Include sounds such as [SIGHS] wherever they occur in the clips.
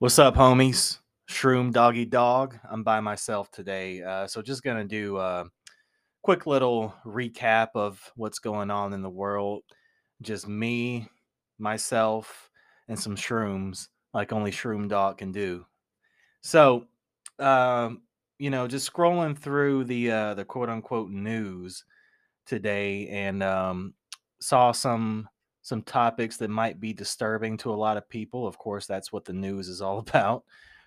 What's up, homies? Shroom Doggy Dog. I'm by myself today, uh, so just gonna do a quick little recap of what's going on in the world. Just me, myself, and some shrooms, like only Shroom Dog can do. So, um, you know, just scrolling through the uh, the quote unquote news today, and um, saw some some topics that might be disturbing to a lot of people. Of course, that's what the news is all [LAUGHS] about.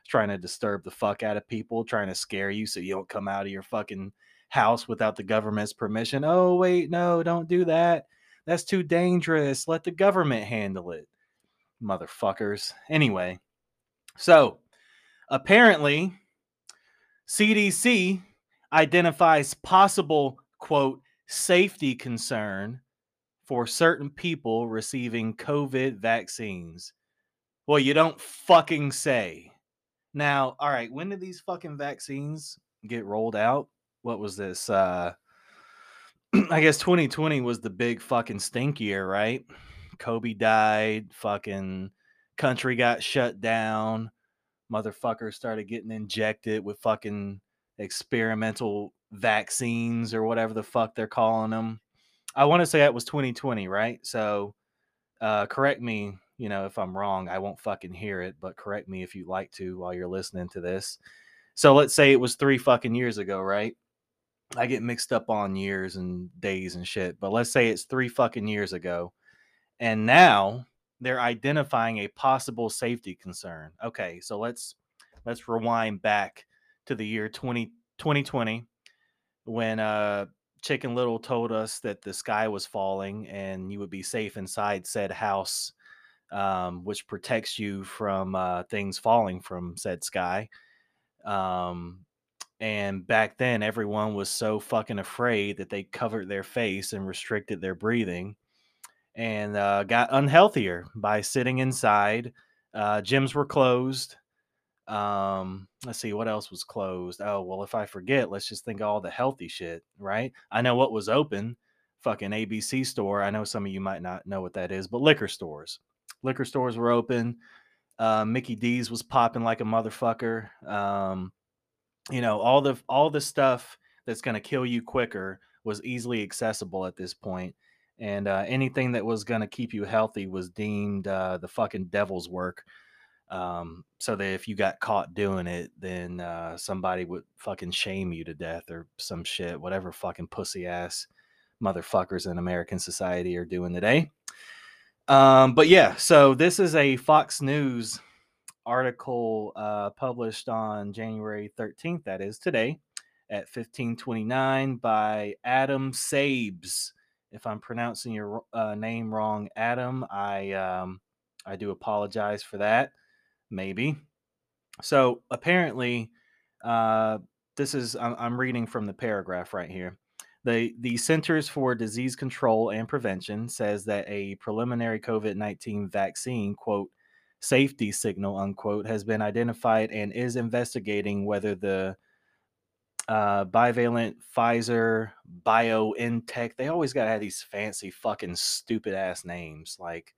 Trying to disturb the fuck out of people, trying to scare you so you don't come out of your fucking house without the government's permission. Oh, wait, no, don't do that. That's too dangerous. Let the government handle it. Motherfuckers. Anyway, so apparently, CDC identifies possible, quote, safety concern for certain people receiving COVID vaccines. Well, you don't fucking say. Now, all right, when did these fucking vaccines get rolled out? What was this? Uh [CLEARS THROAT] I guess 2020 was the big fucking stink year, right? Kobe died, fucking country got shut down, motherfuckers started getting injected with fucking experimental vaccines or whatever the fuck they're calling them. I want to say that was 2020, right? So, uh, correct me, you know, if I'm wrong. I won't fucking hear it, but correct me if you'd like to while you're listening to this. So let's say it was three fucking years ago, right? I get mixed up on years and days and shit, but let's say it's three fucking years ago. And now they're identifying a possible safety concern. Okay, so let's let's rewind back to the year 20, 2020 when uh Chicken Little told us that the sky was falling and you would be safe inside said house, um, which protects you from uh, things falling from said sky. Um, and back then, everyone was so fucking afraid that they covered their face and restricted their breathing and uh, got unhealthier by sitting inside. Uh, gyms were closed. Um, let's see what else was closed. Oh, well, if I forget, let's just think all the healthy shit, right? I know what was open. Fucking ABC store. I know some of you might not know what that is, but liquor stores. Liquor stores were open. Uh, Mickey D's was popping like a motherfucker. Um, you know, all the all the stuff that's going to kill you quicker was easily accessible at this point and uh, anything that was going to keep you healthy was deemed uh, the fucking devil's work um, so that if you got caught doing it, then uh, somebody would fucking shame you to death or some shit, whatever fucking pussy ass motherfuckers in American society are doing today. Um, but yeah, so this is a Fox News article uh, published on January 13th, that is today, at 1529 by Adam Sabes. If I'm pronouncing your uh, name wrong, Adam, I um, I do apologize for that maybe. So apparently, uh, this is I'm, I'm reading from the paragraph right here. The the Centers for Disease Control and Prevention says that a preliminary COVID nineteen vaccine quote safety signal unquote has been identified and is investigating whether the uh, bivalent Pfizer BioNTech they always got to have these fancy fucking stupid ass names like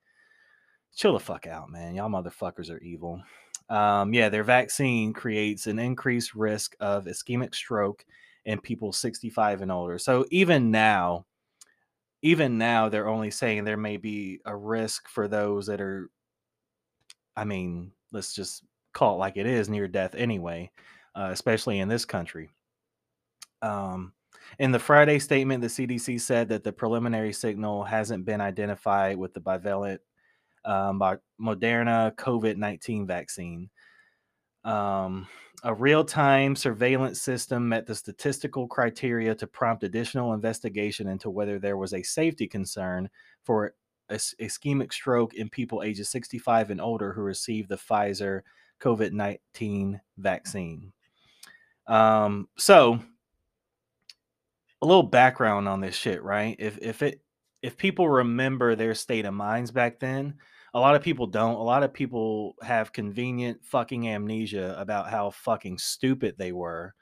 chill the fuck out, man. Y'all motherfuckers are evil. Um, yeah, their vaccine creates an increased risk of ischemic stroke in people 65 and older. So even now, even now, they're only saying there may be a risk for those that are, I mean, let's just call it like it is near death anyway, uh, especially in this country. Um, in the Friday statement, the CDC said that the preliminary signal hasn't been identified with the bivalent um, by Moderna COVID 19 vaccine. Um, a real time surveillance system met the statistical criteria to prompt additional investigation into whether there was a safety concern for ischemic stroke in people ages 65 and older who received the Pfizer COVID 19 vaccine. Um, so, a little background on this shit, right? If, if it, if people remember their state of minds back then, a lot of people don't. A lot of people have convenient fucking amnesia about how fucking stupid they were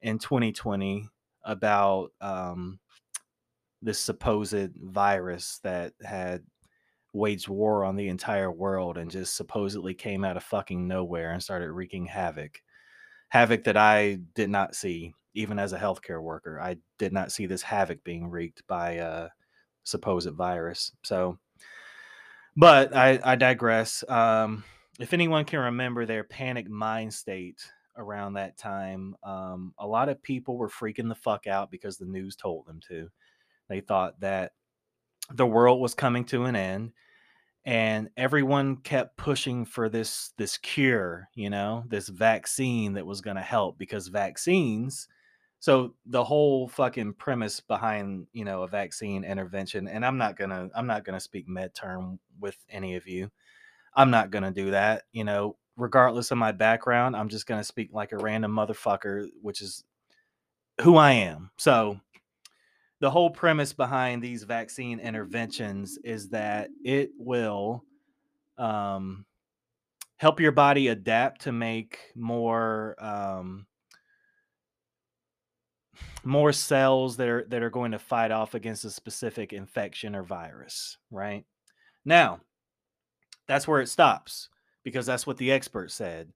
in 2020 about um, this supposed virus that had waged war on the entire world and just supposedly came out of fucking nowhere and started wreaking havoc. Havoc that I did not see, even as a healthcare worker. I did not see this havoc being wreaked by a supposed virus. So, but I, I digress. Um, if anyone can remember their panic mind state around that time, um, a lot of people were freaking the fuck out because the news told them to. They thought that the world was coming to an end and everyone kept pushing for this this cure you know this vaccine that was going to help because vaccines so the whole fucking premise behind you know a vaccine intervention and i'm not gonna i'm not gonna speak med term with any of you. I'm not gonna do that you know regardless of my background i'm just gonna speak like a random motherfucker which is who i am. So the whole premise behind these vaccine interventions is that it will um, help your body adapt to make more um, more cells that are that are going to fight off against a specific infection or virus right now that's where it stops because that's what the expert said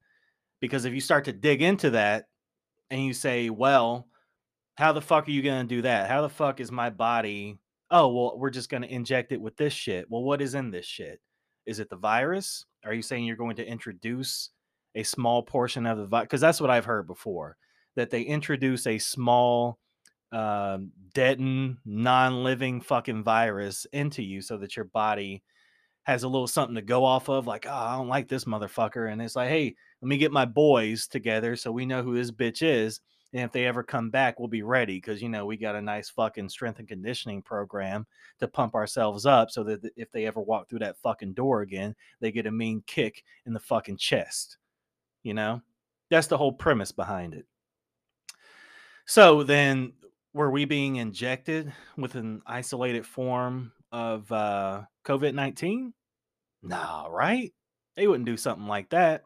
because if you start to dig into that and you say well how the fuck are you going to do that? How the fuck is my body? Oh, well, we're just going to inject it with this shit. Well, what is in this shit? Is it the virus? Are you saying you're going to introduce a small portion of the virus? Because that's what I've heard before that they introduce a small, um, deadened, non living fucking virus into you so that your body has a little something to go off of. Like, oh, I don't like this motherfucker. And it's like, hey, let me get my boys together so we know who this bitch is and if they ever come back, we'll be ready because you know we got a nice fucking strength and conditioning program to pump ourselves up so that if they ever walk through that fucking door again, they get a mean kick in the fucking chest. You know, that's the whole premise behind it. So then, were we being injected with an isolated form of uh, COVID 19? Nah, right? They wouldn't do something like that.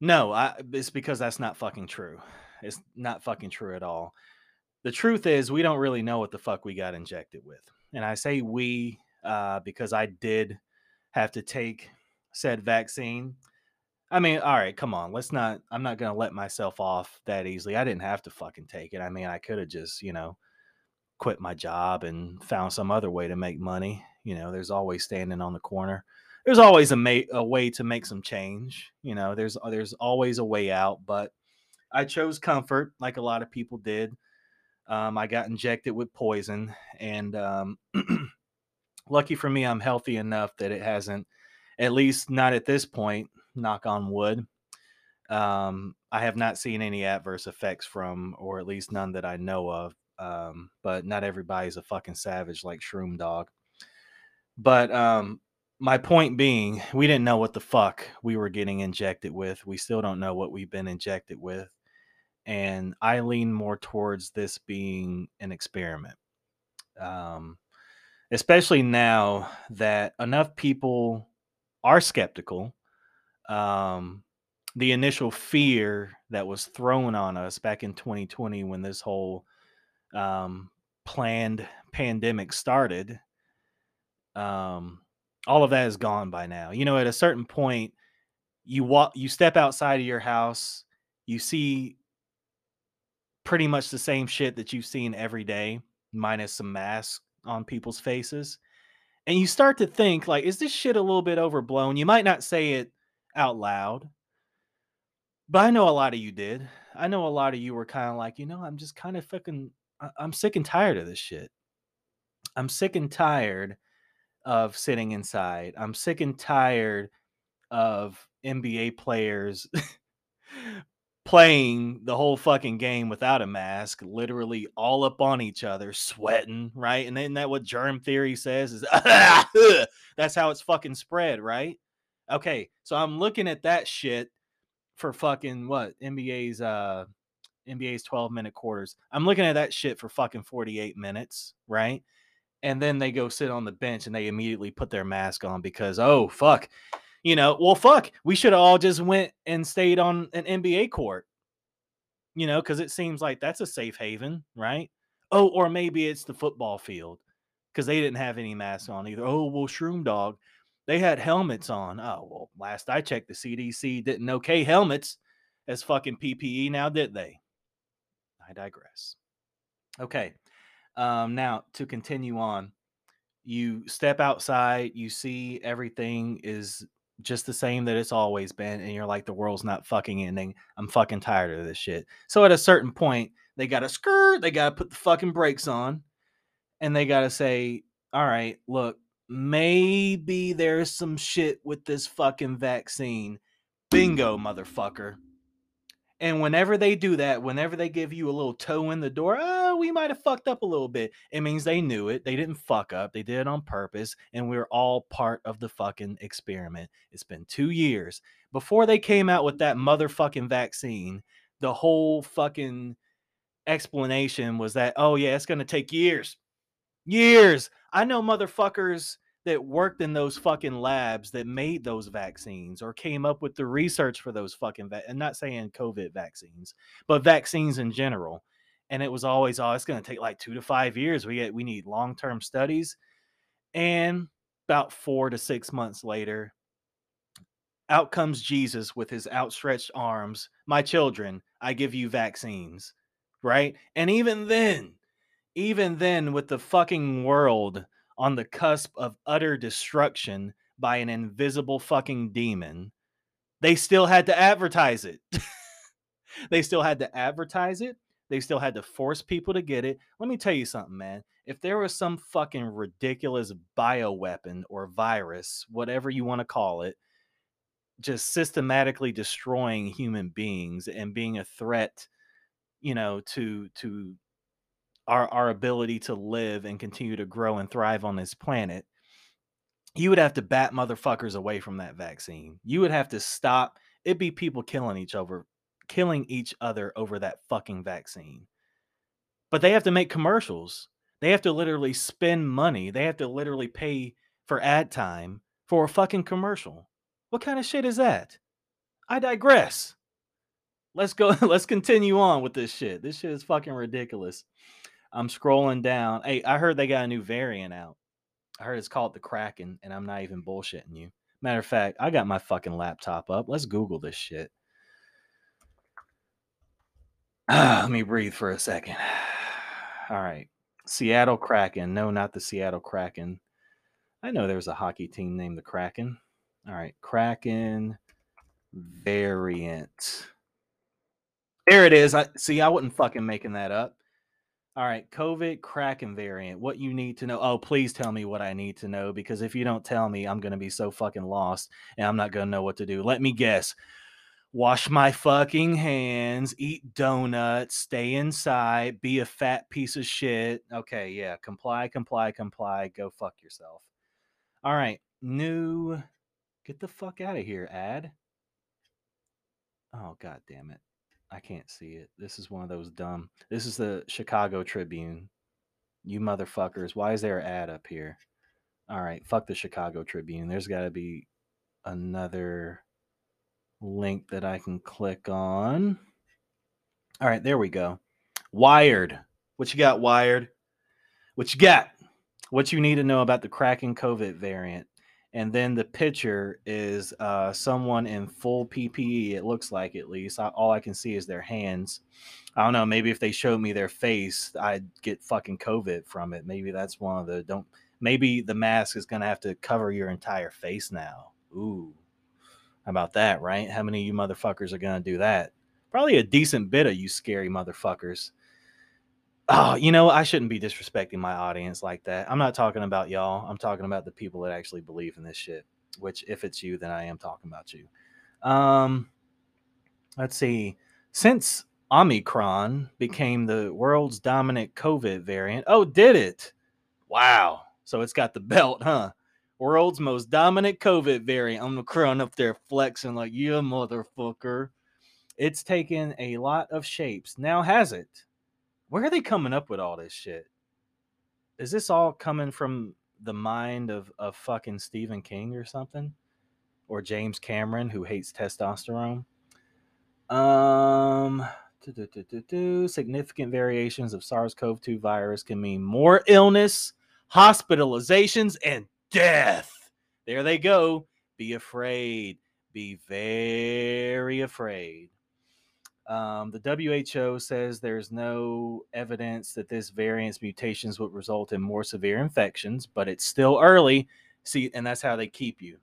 No, I, it's because that's not fucking true. It's not fucking true at all. The truth is, we don't really know what the fuck we got injected with. And I say we uh, because I did have to take said vaccine. I mean, all right, come on. Let's not, I'm not going to let myself off that easily. I didn't have to fucking take it. I mean, I could have just, you know, quit my job and found some other way to make money. You know, there's always standing on the corner. There's always a, ma- a way to make some change. You know, there's there's always a way out, but I chose comfort, like a lot of people did. Um, I got injected with poison, and um, [CLEARS THROAT] lucky for me, I'm healthy enough that it hasn't, at least not at this point. Knock on wood. Um, I have not seen any adverse effects from, or at least none that I know of. Um, but not everybody's a fucking savage like Shroom Dog. But um, my point being, we didn't know what the fuck we were getting injected with. We still don't know what we've been injected with and I lean more towards this being an experiment. Um, especially now that enough people are skeptical. Um, the initial fear that was thrown on us back in 2020 when this whole um, planned pandemic started, um, all of that is gone by now. You know, at a certain point, you walk, you step outside of your house, you see pretty much the same shit that you've seen every day, minus some masks on people's faces. And you start to think, like, is this shit a little bit overblown? You might not say it out loud, but I know a lot of you did. I know a lot of you were kind of like, you know, I'm just kind of fucking, I'm sick and tired of this shit. I'm sick and tired of sitting inside. I'm sick and tired of NBA players [LAUGHS] playing the whole fucking game without a mask, literally all up on each other, sweating, right? And then that what germ theory says is [LAUGHS] that's how it's fucking spread, right? Okay, so I'm looking at that shit for fucking what NBA's uh NBA's 12 minute quarters. I'm looking at that shit for fucking 48 minutes, right? And then they go sit on the bench and they immediately put their mask on because oh fuck, you know, well, fuck, we should all just went and stayed on an NBA court, you know, because it seems like that's a safe haven, right? Oh, or maybe it's the football field. because they didn't have any masks on either. Oh, well, Shroom Dog, they had helmets on. Oh, well, last I checked, the CDC didn't okay helmets as fucking PPE now, did they? I digress. Okay. Um, now to continue on, you step outside, you see everything is just the same that it's always been, and you're like, the world's not fucking ending. I'm fucking tired of this shit. So at a certain point, they gotta skirt, they gotta put the fucking brakes on, and they gotta say, All right, look, maybe there's some shit with this fucking vaccine. Bingo, motherfucker. And whenever they do that, whenever they give you a little toe in the door, oh, we might have fucked up a little bit. It means they knew it. They didn't fuck up. They did it on purpose. And we're all part of the fucking experiment. It's been two years. Before they came out with that motherfucking vaccine, the whole fucking explanation was that, oh, yeah, it's going to take years. Years. I know motherfuckers that worked in those fucking labs that made those vaccines or came up with the research for those fucking va- and not saying covid vaccines but vaccines in general and it was always oh it's going to take like 2 to 5 years. We get we need long-term studies and about 4 to 6 months later out comes Jesus with his outstretched arms my children i give you vaccines right? And even then even then with the fucking world on the cusp of utter destruction by an invisible fucking demon, they still had to advertise it. [LAUGHS] they still had to advertise it. They still had to force people to get it. Let me tell you something, man. If there was some fucking ridiculous bioweapon or virus, whatever you want to call it, just systematically destroying human beings and being a threat, you know, to to our our ability to live and continue to grow and thrive on this planet, you would have to bat motherfuckers away from that vaccine. You would have to stop. It'd be people killing each other, killing each other over that fucking vaccine. But they have to make commercials. They have to literally spend money. They have to literally pay for ad time for a fucking commercial. What kind of shit is that? I digress. Let's go. [LAUGHS] Let's continue on with this shit. This shit is fucking ridiculous. I'm scrolling down. Hey, I heard they got a new variant out. I heard it's called the Kraken, and I'm not even bullshitting you. Matter of fact, I got my fucking laptop up. Let's Google this shit. Ah, [SIGHS] let me breathe for a second. [SIGHS] All right. Seattle Kraken. No, not the Seattle Kraken. I know there's a hockey team named the Kraken. All right. Kraken variant. There it is. I see I wasn't fucking making that up. All right, COVID Kraken variant. What you need to know? Oh, please tell me what I need to know because if you don't tell me, I'm gonna be so fucking lost and I'm not gonna know what to do. Let me guess. Wash my fucking hands, eat donuts, stay inside, be a fat piece of shit. Okay, yeah, comply, comply, comply. Go fuck yourself. All right, new. Get the fuck out of here, ad. Oh god damn it. I can't see it. This is one of those dumb. This is the Chicago Tribune. You motherfuckers. Why is there an ad up here? All right, fuck the Chicago Tribune. There's got to be another link that I can click on. All right, there we go. Wired. What you got, Wired? What you got? What you need to know about the Kraken COVID variant and then the picture is uh, someone in full PPE. It looks like at least. I, all I can see is their hands. I don't know. Maybe if they showed me their face, I'd get fucking COVID from it. Maybe that's one of the don't. Maybe the mask is gonna have to cover your entire face now. Ooh, how about that, right? How many of you motherfuckers are gonna do that? Probably a decent bit of you scary motherfuckers. Oh, you know, I shouldn't be disrespecting my audience like that. I'm not talking about y'all. I'm talking about the people that actually believe in this shit. Which, if it's you, then I am talking about you. Um, let's see. Since Omicron became the world's dominant COVID variant, oh, did it? Wow. So it's got the [LAUGHS] belt, huh? World's most dominant COVID variant. Omicron up there flexing like, yeah, motherfucker. It's taken a lot of shapes. Now has it? Where are they coming up with all this shit? Is this all coming from the mind of, of fucking Stephen King or something? Or James Cameron, who hates testosterone? Um, significant variations of SARS CoV 2 virus can mean more illness, hospitalizations, and death. There they go. Be afraid. Be very afraid. Um, the WHO says there's no evidence that this variant's mutations would result in more severe infections, but it's still early. See, and that's how they keep you.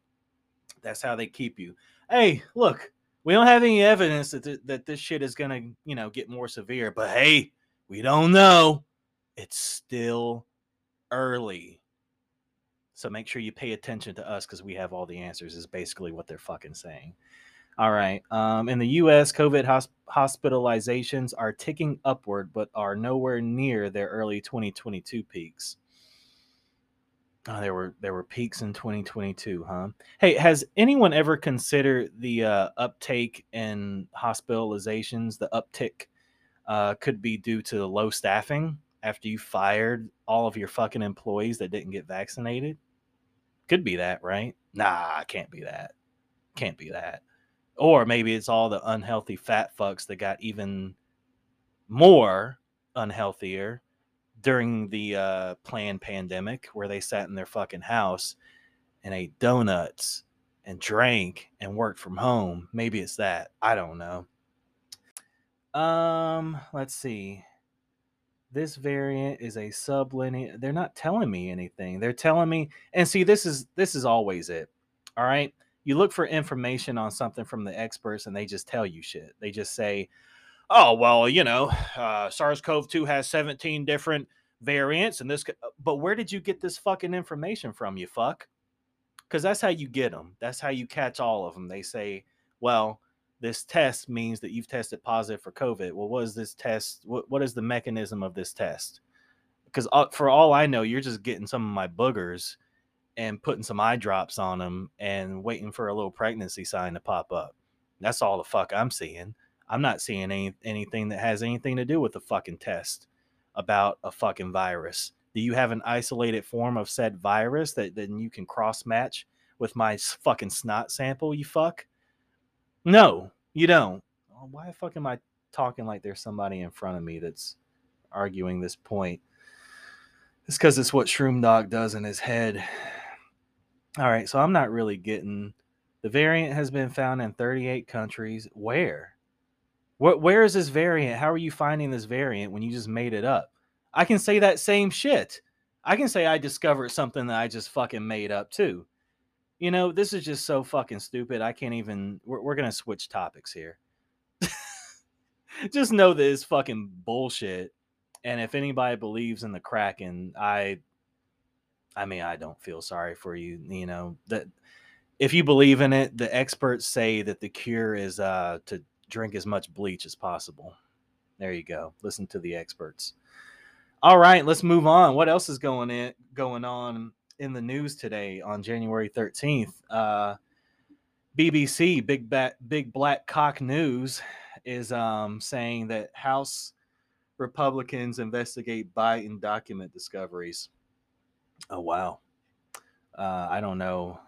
That's how they keep you. Hey, look, we don't have any evidence that th- that this shit is gonna, you know, get more severe. But hey, we don't know. It's still early. So make sure you pay attention to us because we have all the answers. Is basically what they're fucking saying. All right. Um, in the U.S., COVID hosp- hospitalizations are ticking upward, but are nowhere near their early 2022 peaks. Oh, there were there were peaks in 2022, huh? Hey, has anyone ever considered the uh, uptake in hospitalizations? The uptick uh, could be due to low staffing after you fired all of your fucking employees that didn't get vaccinated. Could be that, right? Nah, can't be that. Can't be that. Or maybe it's all the unhealthy fat fucks that got even more unhealthier during the uh, planned pandemic where they sat in their fucking house and ate donuts and drank and worked from home. Maybe it's that. I don't know. Um, let's see. This variant is a sublineage. They're not telling me anything. They're telling me, and see, this is this is always it. All right. You look for information on something from the experts, and they just tell you shit. They just say, oh well you know uh, sars-cov-2 has 17 different variants and this but where did you get this fucking information from you fuck? Because that's how you get them that's how you catch all of them they say well this test means that you've tested positive for covid. Well what is this test what, what is the mechanism of this test? Because uh, for all i know you're just getting some of my boogers and putting some eye drops on them and waiting for a little pregnancy sign to pop up that's all the fuck i'm seeing I'm not seeing any anything that has anything to do with the fucking test about a fucking virus. Do you have an isolated form of said virus that then you can cross match with my fucking snot sample? You fuck. No, you don't. Oh, why the fuck am I talking like there's somebody in front of me that's arguing this point? It's because it's what Shroom Dog does in his head. All right, so I'm not really getting. The variant has been found in 38 countries. Where? What, where is this variant? How are you finding this variant when you just made it up? I can say that same shit. I can say I discovered something that I just fucking made up too. You know, this is just so fucking stupid. I can't even. We're, we're gonna switch topics here. [LAUGHS] just know that it's fucking bullshit. And if anybody believes in the Kraken, I, I mean, I don't feel sorry for you. You know that if you believe in it, the experts say that the cure is uh, to drink as much bleach as possible. There you go. Listen to the experts. All right, let's move on. What else is going in going on in the news today on January 13th? Uh, BBC Big Bat Big Black Cock News is um, saying that House Republicans investigate Biden document discoveries. Oh wow. Uh, I don't know.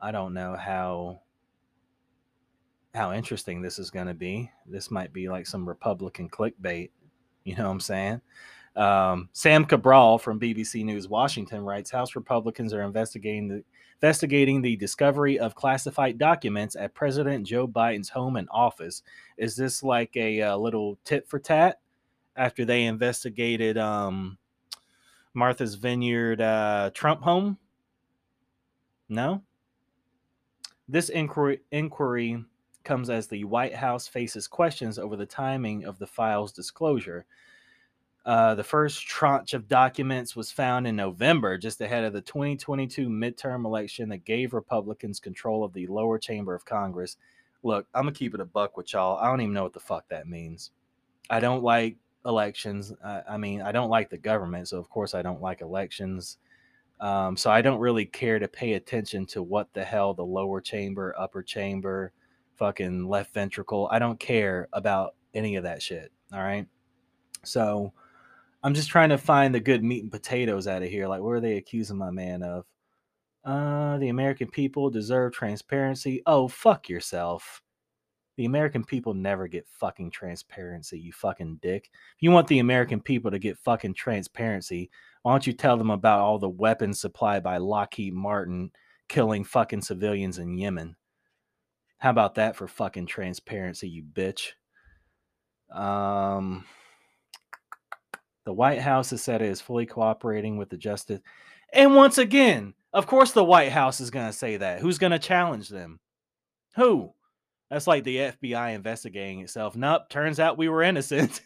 I don't know how how interesting this is going to be. This might be like some Republican clickbait. You know what I'm saying? Um, Sam Cabral from BBC News Washington writes House Republicans are investigating the investigating the discovery of classified documents at President Joe Biden's home and office. Is this like a, a uh, little tit for tat after they investigated um, Martha's Vineyard uh, Trump home? No. This inquiry inquiry comes as the White House faces questions over the timing of the file's disclosure. Uh, the first tranche of documents was found in November, just ahead of the 2022 midterm election that gave Republicans control of the lower chamber of Congress. Look, I'm gonna keep it a buck with y'all. I don't even know what the fuck that means. I don't like elections. I, I mean, I don't like the government, so of course I don't like elections. Um, so I don't really care to pay attention to what the hell the lower chamber, upper chamber, fucking left ventricle. I don't care about any of that shit. All right. So I'm just trying to find the good meat and potatoes out of here. Like, what are they accusing my man of? Uh, the American people deserve transparency. Oh, fuck yourself. The American people never get fucking transparency, you fucking dick. If you want the American people to get fucking transparency, why don't you tell them about all the weapons supplied by Lockheed Martin killing fucking civilians in Yemen? How about that for fucking transparency, you bitch? Um, the White House has said it is fully cooperating with the justice. And once again, of course, the White House is going to say that. Who's going to challenge them? Who? That's like the FBI investigating itself. Nope, turns out we were innocent.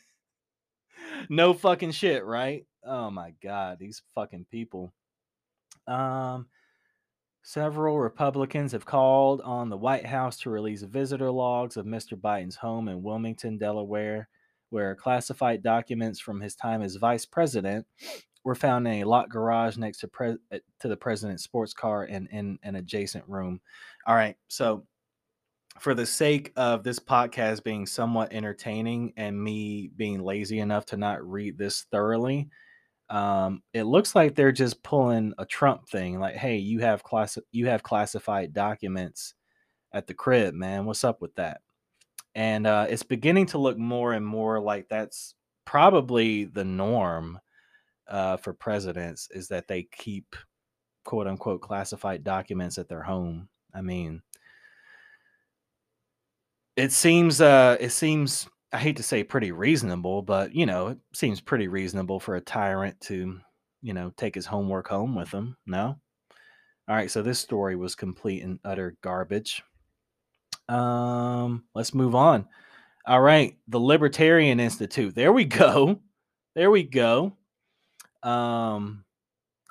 [LAUGHS] no fucking shit, right? Oh my god, these fucking people. Um several Republicans have called on the White House to release visitor logs of Mr. Biden's home in Wilmington, Delaware, where classified documents from his time as vice president were found in a locked garage next to pre- uh, to the president's sports car and in an adjacent room. All right, so for the sake of this podcast being somewhat entertaining and me being lazy enough to not read this thoroughly, um, it looks like they're just pulling a Trump thing. Like, hey, you have class you have classified documents at the crib, man. What's up with that? And uh, it's beginning to look more and more like that's probably the norm uh, for presidents is that they keep quote unquote classified documents at their home. I mean, it seems uh it seems I hate to say pretty reasonable, but you know, it seems pretty reasonable for a tyrant to, you know, take his homework home with him. No? All right, so this story was complete and utter garbage. Um, let's move on. All right, the Libertarian Institute. There we [LAUGHS] go. There we go. Um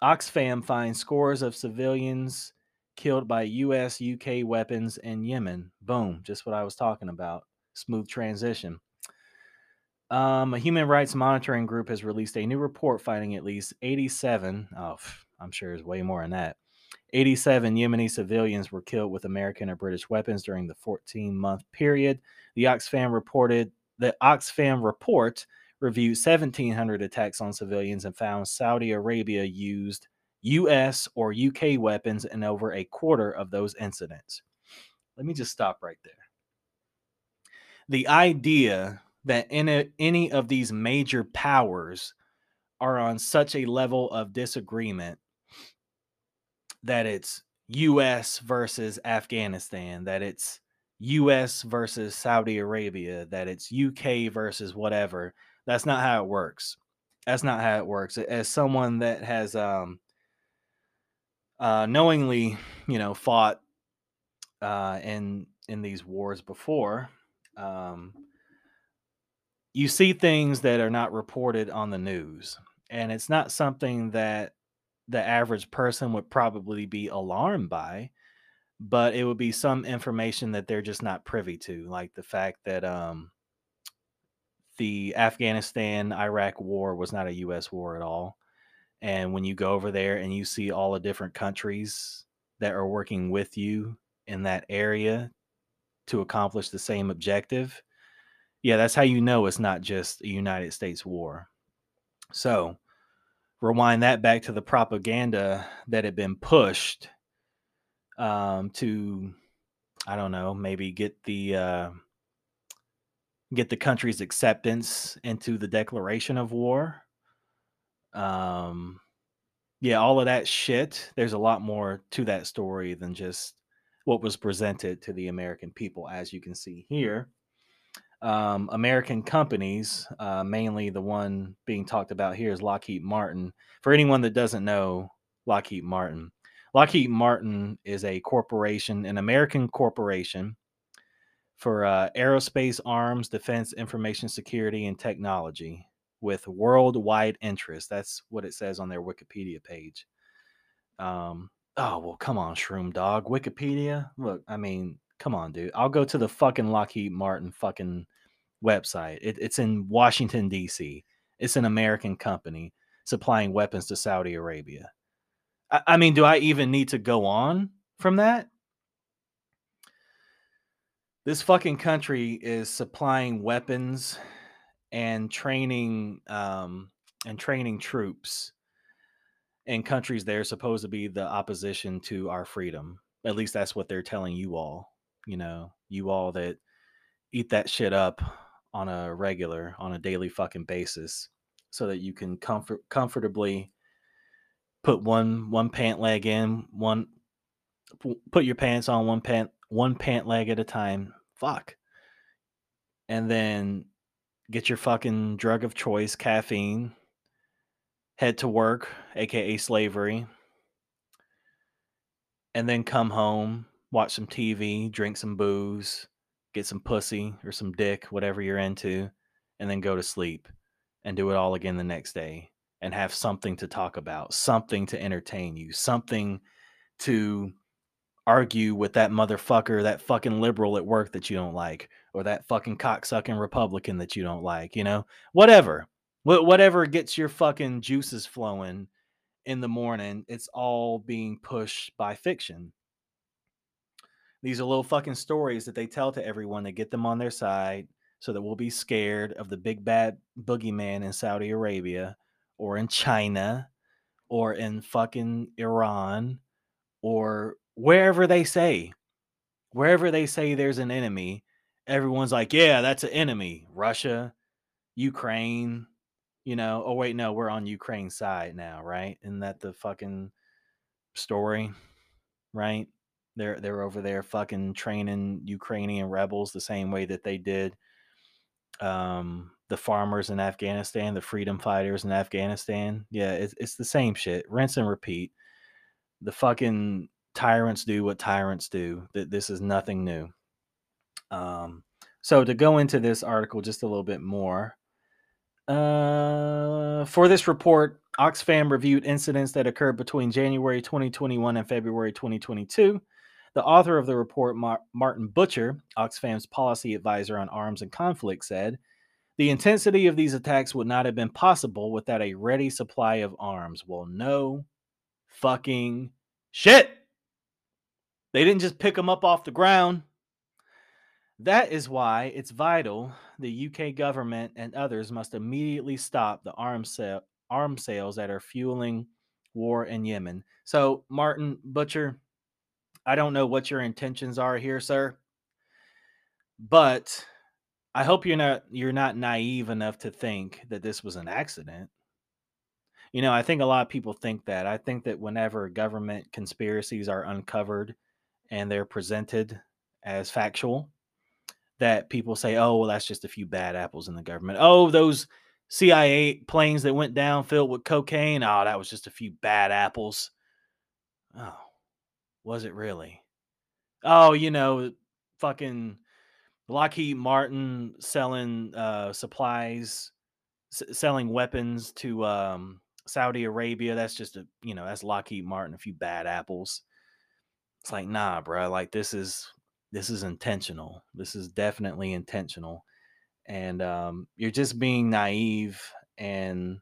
Oxfam finds scores of civilians killed by US UK weapons in Yemen. Boom, just what I was talking about. Smooth transition. Um, a human rights monitoring group has released a new report finding at least 87, oh, I'm sure there's way more than that. 87 Yemeni civilians were killed with American or British weapons during the 14 month period. The Oxfam reported the Oxfam report reviewed 1,700 attacks on civilians and found Saudi Arabia used US or UK weapons in over a quarter of those incidents. Let me just stop right there. The idea that any, any of these major powers are on such a level of disagreement that it's US versus Afghanistan, that it's US versus Saudi Arabia, that it's UK versus whatever. That's not how it works. That's not how it works. As someone that has um, uh, knowingly, you know, fought uh, in in these wars before, um, you see things that are not reported on the news, and it's not something that the average person would probably be alarmed by, but it would be some information that they're just not privy to, like the fact that um, the Afghanistan Iraq war was not a U.S. war at all. And when you go over there and you see all the different countries that are working with you in that area to accomplish the same objective, yeah, that's how you know it's not just a United States war. So, rewind that back to the propaganda that had been pushed um, to, I don't know, maybe get the uh, get the country's acceptance into the declaration of war um, yeah, all of that shit. There's a lot more to that story than just what was presented to the American people, as you can see here. Um, American companies, uh, mainly the one being talked about here is Lockheed Martin. For anyone that doesn't know Lockheed Martin, Lockheed Martin is a corporation, an American corporation for uh, aerospace arms, defense, information security, and technology with worldwide interest. That's what it says on their Wikipedia page. Um, oh well, come on, Shroom Dog, Wikipedia. Look, I mean, come on, dude. I'll go to the fucking Lockheed Martin fucking website. It, it's in Washington D.C. It's an American company supplying weapons to Saudi Arabia. I, I mean, do I even need to go on from that? This fucking country is supplying weapons and training um, and training troops in countries they're supposed to be the opposition to our freedom. At least that's what they're telling you all. You know, you all that eat that shit up on a regular, on a daily fucking basis, so that you can comfort comfortably put one one pant leg in, one put your pants on one pant one pant leg at a time. Fuck. And then get your fucking drug of choice, caffeine, head to work, aka slavery, and then come home, watch some TV, drink some booze, get some pussy or some dick, whatever you're into, and then go to sleep and do it all again the next day and have something to talk about, something to entertain you, something to argue with that motherfucker, that fucking liberal at work that you don't like, or that fucking cocksucking Republican that you don't like, you know? Whatever. Wh- whatever gets your fucking juices flowing in the morning, it's all being pushed by fiction. These are little fucking stories that they tell to everyone to get them on their side so that we'll be scared of the big bad boogeyman in Saudi Arabia or in China or in fucking Iran or wherever they say, wherever they say there's an enemy, everyone's like, yeah, that's an enemy. Russia, Ukraine, you know. Oh wait, no, we're on Ukraine's side now, right? Isn't that the fucking story, right? They're they're over there fucking training Ukrainian rebels the same way that they did um the farmers in Afghanistan, the freedom fighters in Afghanistan. Yeah, it's it's the same shit. Rinse and repeat. The fucking tyrants do what tyrants do. That this is nothing new. Um, so to go into this article just a little bit more, uh, for this report, Oxfam reviewed incidents that occurred between January 2021 and February 2022. The author of the report, Mar- Martin Butcher, Oxfam's policy advisor on arms and conflict, said the intensity of these attacks would not have been possible without a ready supply of arms. Well, no fucking shit. They didn't just pick them up off the ground. That is why it's vital the UK government and others must immediately stop the arms, sale, arms sales that are fueling war in Yemen. So, Martin Butcher, I don't know what your intentions are here, sir, but I hope you're not you're not naive enough to think that this was an accident. You know, I think a lot of people think that. I think that whenever government conspiracies are uncovered and they're presented as factual, that people say, oh, well, that's just a few bad apples in the government. Oh, those CIA planes that went down filled with cocaine. Oh, that was just a few bad apples. Oh, was it really? Oh, you know, fucking Lockheed Martin selling uh, supplies, s- selling weapons to um, Saudi Arabia. That's just a, you know, that's Lockheed Martin, a few bad apples. It's like, nah, bro. Like this is this is intentional. This is definitely intentional. And um, you're just being naive and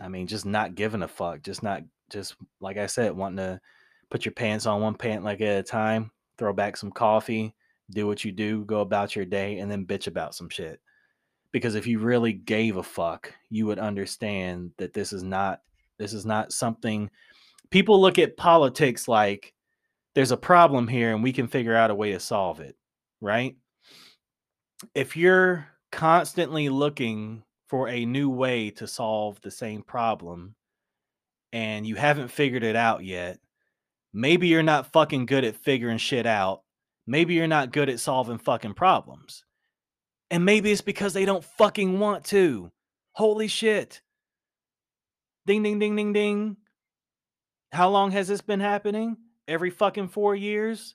I mean, just not giving a fuck. Just not, just like I said, wanting to put your pants on one pant like at a time, throw back some coffee, do what you do, go about your day, and then bitch about some shit. Because if you really gave a fuck, you would understand that this is not this is not something people look at politics like there's a problem here and we can figure out a way to solve it, right? If you're constantly looking for a new way to solve the same problem and you haven't figured it out yet, maybe you're not fucking good at figuring shit out. Maybe you're not good at solving fucking problems. And maybe it's because they don't fucking want to. Holy shit. Ding, ding, ding, ding, ding. How long has this been happening? Every fucking four years?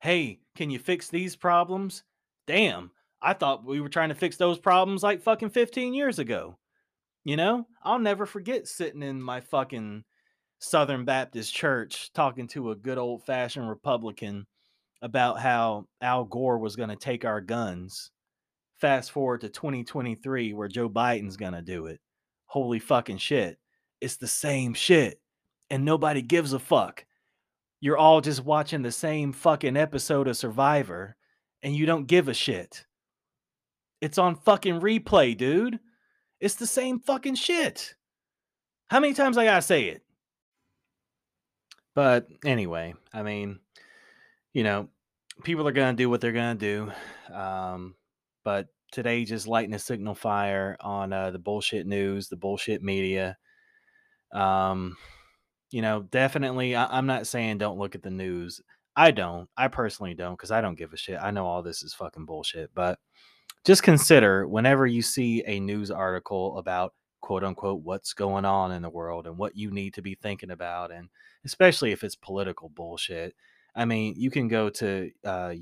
Hey, can you fix these problems? Damn, I thought we were trying to fix those problems like fucking 15 years ago. You know, I'll never forget sitting in my fucking Southern Baptist church talking to a good old fashioned Republican about how Al Gore was going to take our guns. Fast forward to 2023, where Joe Biden's going to do it. Holy fucking shit. It's the same shit. And nobody gives a fuck. You're all just watching the same fucking episode of Survivor and you don't give a shit. It's on fucking replay, dude. It's the same fucking shit. How many times I gotta say it? But anyway, I mean, you know, people are gonna do what they're gonna do. Um, but today just lighting a signal fire on uh, the bullshit news, the bullshit media. Um, you know, definitely, I- I'm not saying don't look at the news. I don't. I personally don't because I don't give a shit. I know all this is fucking bullshit, but just consider whenever you see a news article about quote unquote what's going on in the world and what you need to be thinking about, and especially if it's political bullshit. I mean, you can go to uh,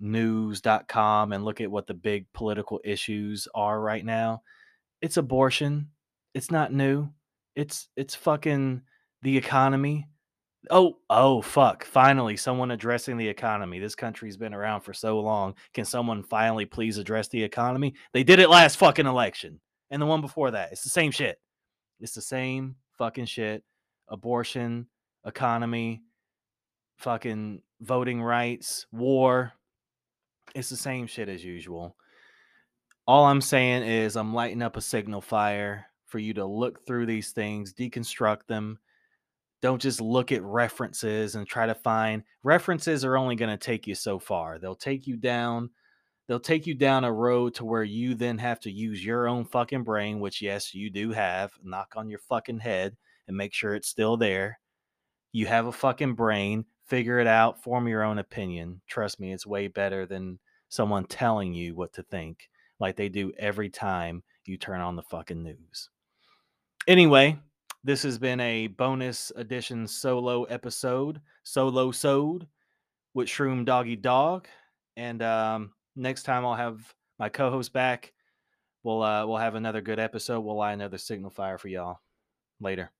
usnews.com and look at what the big political issues are right now. It's abortion. It's not new. It's it's fucking the economy. Oh, oh, fuck. Finally, someone addressing the economy. This country's been around for so long. Can someone finally please address the economy? They did it last fucking election and the one before that. It's the same shit. It's the same fucking shit. Abortion, economy, fucking voting rights, war. It's the same shit as usual. All I'm saying is I'm lighting up a signal fire for you to look through these things, deconstruct them, don't just look at references and try to find references are only going to take you so far. They'll take you down they'll take you down a road to where you then have to use your own fucking brain which yes you do have knock on your fucking head and make sure it's still there. You have a fucking brain figure it out form your own opinion. Trust me it's way better than someone telling you what to think like they do every time you turn on the fucking news anyway this has been a bonus edition solo episode, solo sode with Shroom Doggy Dog. And um, next time I'll have my co-host back. We'll uh, we'll have another good episode. We'll lie another signal fire for y'all. Later.